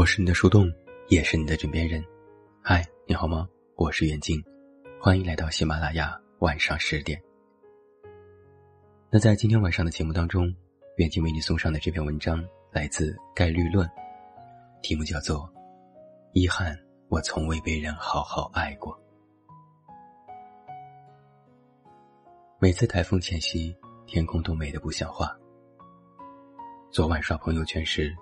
我是你的树洞，也是你的枕边人。嗨，你好吗？我是袁静，欢迎来到喜马拉雅晚上十点。那在今天晚上的节目当中，袁静为你送上的这篇文章来自《概率论》，题目叫做《遗憾，我从未被人好好爱过》。每次台风前夕，天空都美得不像话。昨晚刷朋友圈时，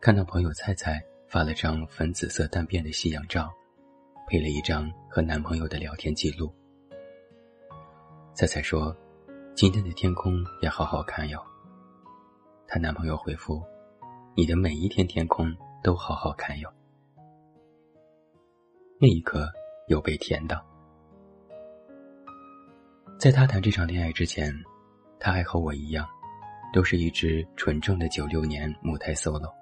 看到朋友菜菜发了张粉紫色单边的夕阳照，配了一张和男朋友的聊天记录。菜菜说：“今天的天空也好好看哟。”她男朋友回复：“你的每一天天空都好好看哟。”那一刻，有被甜到。在他谈这场恋爱之前，他还和我一样。都是一只纯正的九六年母胎 solo，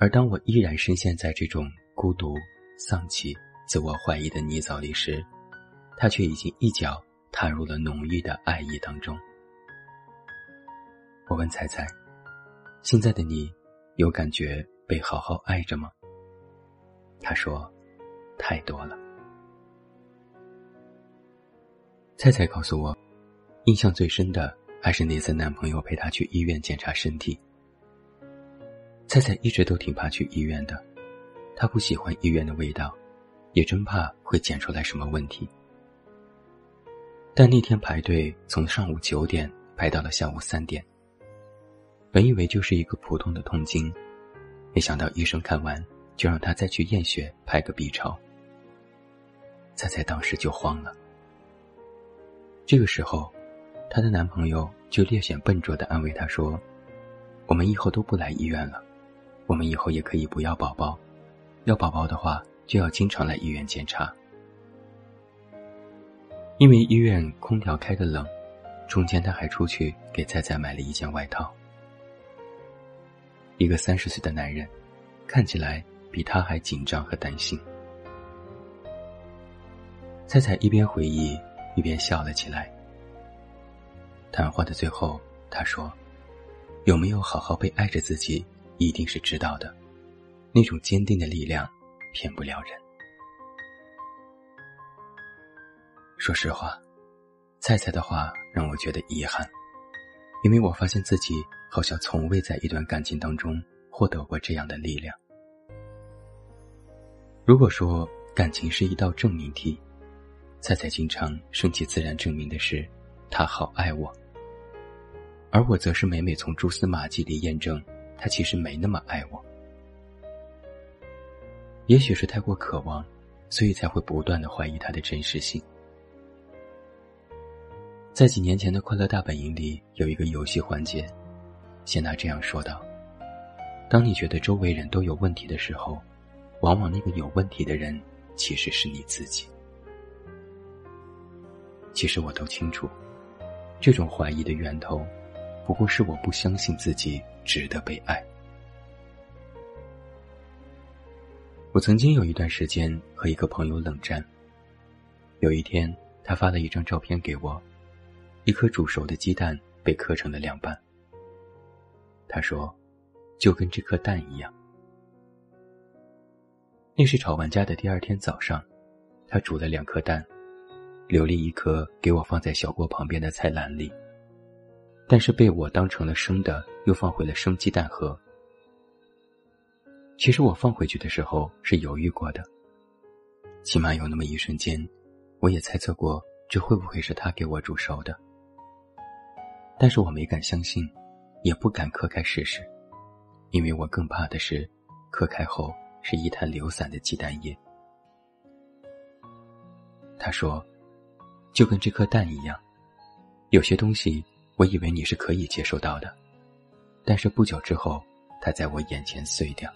而当我依然深陷在这种孤独、丧气、自我怀疑的泥沼里时，他却已经一脚踏入了浓郁的爱意当中。我问彩彩：“现在的你，有感觉被好好爱着吗？”他说：“太多了。”彩彩告诉我，印象最深的。还是那次男朋友陪她去医院检查身体。菜菜一直都挺怕去医院的，她不喜欢医院的味道，也真怕会检出来什么问题。但那天排队从上午九点排到了下午三点。本以为就是一个普通的痛经，没想到医生看完就让她再去验血拍个 B 超。菜菜当时就慌了。这个时候。她的男朋友就略显笨拙的安慰她说：“我们以后都不来医院了，我们以后也可以不要宝宝，要宝宝的话就要经常来医院检查。因为医院空调开的冷，中间他还出去给菜菜买了一件外套。一个三十岁的男人，看起来比他还紧张和担心。菜菜一边回忆，一边笑了起来。”谈话的最后，他说：“有没有好好被爱着自己，一定是知道的。那种坚定的力量，骗不了人。”说实话，菜菜的话让我觉得遗憾，因为我发现自己好像从未在一段感情当中获得过这样的力量。如果说感情是一道证明题，菜菜经常顺其自然证明的是。他好爱我，而我则是每每从蛛丝马迹里验证，他其实没那么爱我。也许是太过渴望，所以才会不断的怀疑他的真实性。在几年前的《快乐大本营》里，有一个游戏环节，谢娜这样说道：“当你觉得周围人都有问题的时候，往往那个有问题的人其实是你自己。”其实我都清楚。这种怀疑的源头，不过是我不相信自己值得被爱。我曾经有一段时间和一个朋友冷战。有一天，他发了一张照片给我，一颗煮熟的鸡蛋被磕成了两半。他说：“就跟这颗蛋一样。”那是吵完架的第二天早上，他煮了两颗蛋。留了一颗给我放在小锅旁边的菜篮里，但是被我当成了生的，又放回了生鸡蛋盒。其实我放回去的时候是犹豫过的，起码有那么一瞬间，我也猜测过这会不会是他给我煮熟的。但是我没敢相信，也不敢磕开试试，因为我更怕的是，磕开后是一滩流散的鸡蛋液。他说。就跟这颗蛋一样，有些东西我以为你是可以接受到的，但是不久之后，它在我眼前碎掉。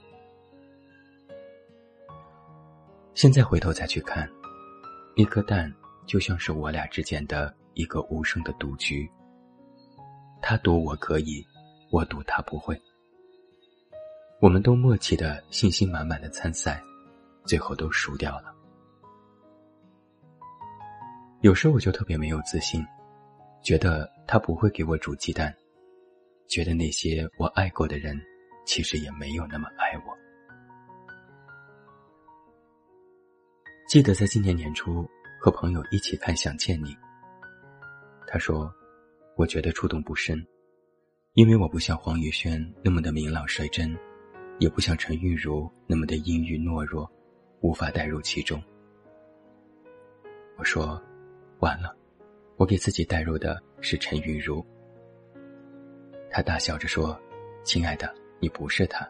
现在回头再去看，那颗蛋就像是我俩之间的一个无声的赌局。他赌我可以，我赌他不会。我们都默契的、信心满满的参赛，最后都输掉了。有时我就特别没有自信，觉得他不会给我煮鸡蛋，觉得那些我爱过的人其实也没有那么爱我。记得在今年年初和朋友一起看想见你。他说我觉得触动不深因为我不像黄宇轩那么的明朗率真也不像陈韵如那么的阴郁懦弱无法带入其中。我说完了我给自己带入的是陈韵如。他大笑着说：“亲爱的，你不是他。”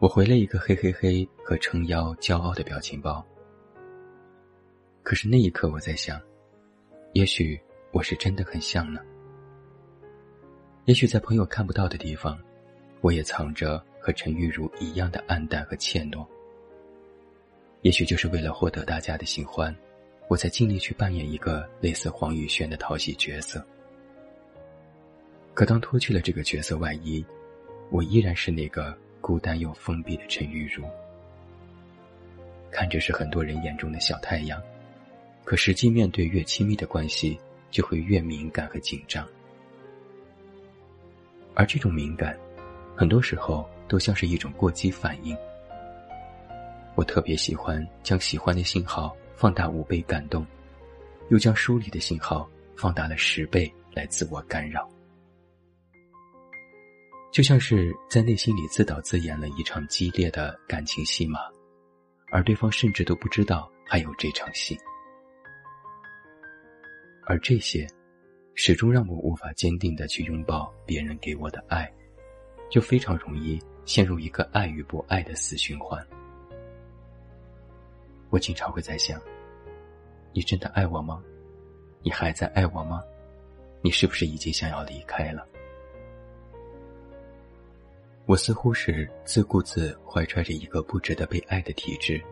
我回了一个嘿嘿嘿和撑腰骄傲的表情包。可是那一刻，我在想，也许我是真的很像呢。也许在朋友看不到的地方，我也藏着和陈玉茹一样的暗淡和怯懦。也许就是为了获得大家的喜欢，我才尽力去扮演一个类似黄宇轩的讨喜角色。可当脱去了这个角色外衣，我依然是那个。孤单又封闭的陈玉茹，看着是很多人眼中的小太阳，可实际面对越亲密的关系，就会越敏感和紧张。而这种敏感，很多时候都像是一种过激反应。我特别喜欢将喜欢的信号放大五倍感动，又将疏离的信号放大了十倍来自我干扰。就像是在内心里自导自演了一场激烈的感情戏码，而对方甚至都不知道还有这场戏。而这些，始终让我无法坚定的去拥抱别人给我的爱，就非常容易陷入一个爱与不爱的死循环。我经常会在想：你真的爱我吗？你还在爱我吗？你是不是已经想要离开了？我似乎是自顾自怀揣着一个不值得被爱的体质，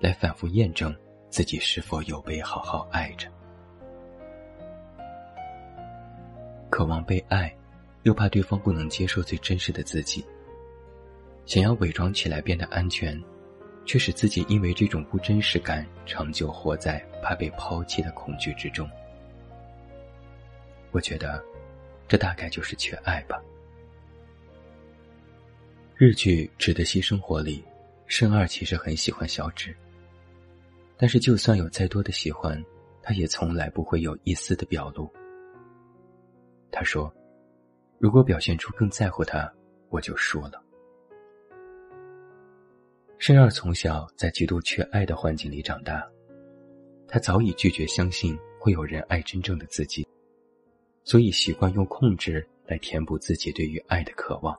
来反复验证自己是否有被好好爱着。渴望被爱，又怕对方不能接受最真实的自己。想要伪装起来变得安全，却使自己因为这种不真实感长久活在怕被抛弃的恐惧之中。我觉得，这大概就是缺爱吧。日剧《纸的新生活》里，慎二其实很喜欢小指。但是，就算有再多的喜欢，他也从来不会有一丝的表露。他说：“如果表现出更在乎他，我就输了。”慎二从小在极度缺爱的环境里长大，他早已拒绝相信会有人爱真正的自己，所以习惯用控制来填补自己对于爱的渴望。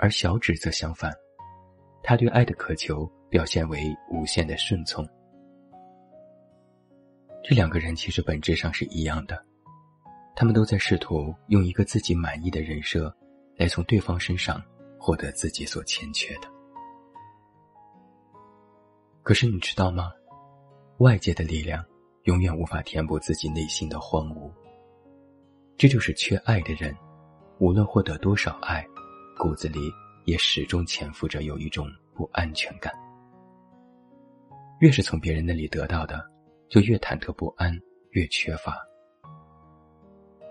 而小指则相反，他对爱的渴求表现为无限的顺从。这两个人其实本质上是一样的，他们都在试图用一个自己满意的人设，来从对方身上获得自己所欠缺的。可是你知道吗？外界的力量永远无法填补自己内心的荒芜。这就是缺爱的人，无论获得多少爱。骨子里也始终潜伏着有一种不安全感。越是从别人那里得到的，就越忐忑不安，越缺乏。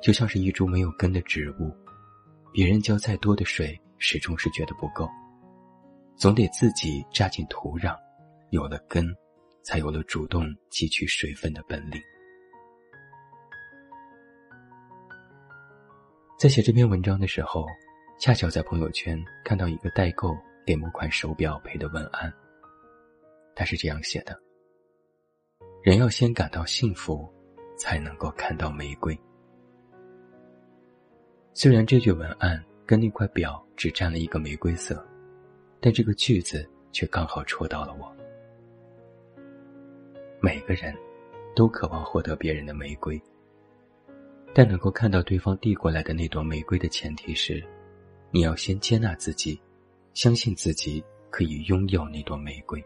就像是一株没有根的植物，别人浇再多的水，始终是觉得不够，总得自己扎进土壤，有了根，才有了主动汲取水分的本领。在写这篇文章的时候。恰巧在朋友圈看到一个代购给某款手表配的文案，他是这样写的：“人要先感到幸福，才能够看到玫瑰。”虽然这句文案跟那块表只沾了一个玫瑰色，但这个句子却刚好戳到了我。每个人都渴望获得别人的玫瑰，但能够看到对方递过来的那朵玫瑰的前提是。你要先接纳自己，相信自己可以拥有那朵玫瑰。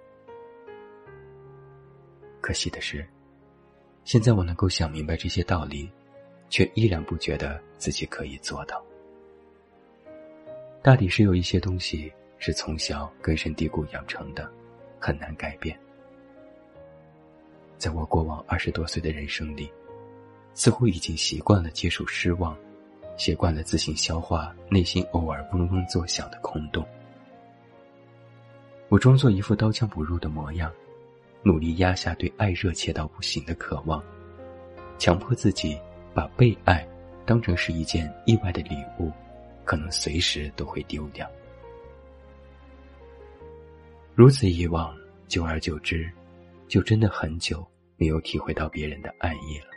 可惜的是，现在我能够想明白这些道理，却依然不觉得自己可以做到。大抵是有一些东西是从小根深蒂固养成的，很难改变。在我过往二十多岁的人生里，似乎已经习惯了接受失望。习惯了自行消化内心偶尔嗡嗡作响的空洞，我装作一副刀枪不入的模样，努力压下对爱热切到不行的渴望，强迫自己把被爱当成是一件意外的礼物，可能随时都会丢掉。如此以往，久而久之，就真的很久没有体会到别人的爱意了。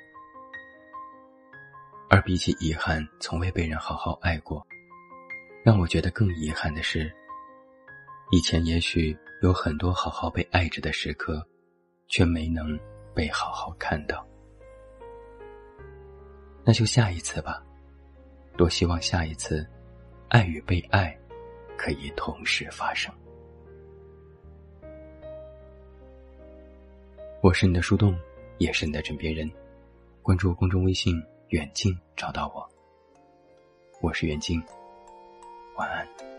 而比起遗憾从未被人好好爱过，让我觉得更遗憾的是。以前也许有很多好好被爱着的时刻，却没能被好好看到。那就下一次吧，多希望下一次，爱与被爱可以同时发生。我是你的树洞，也是你的枕边人。关注公众微信“远近”，找到我。我是远近，晚安。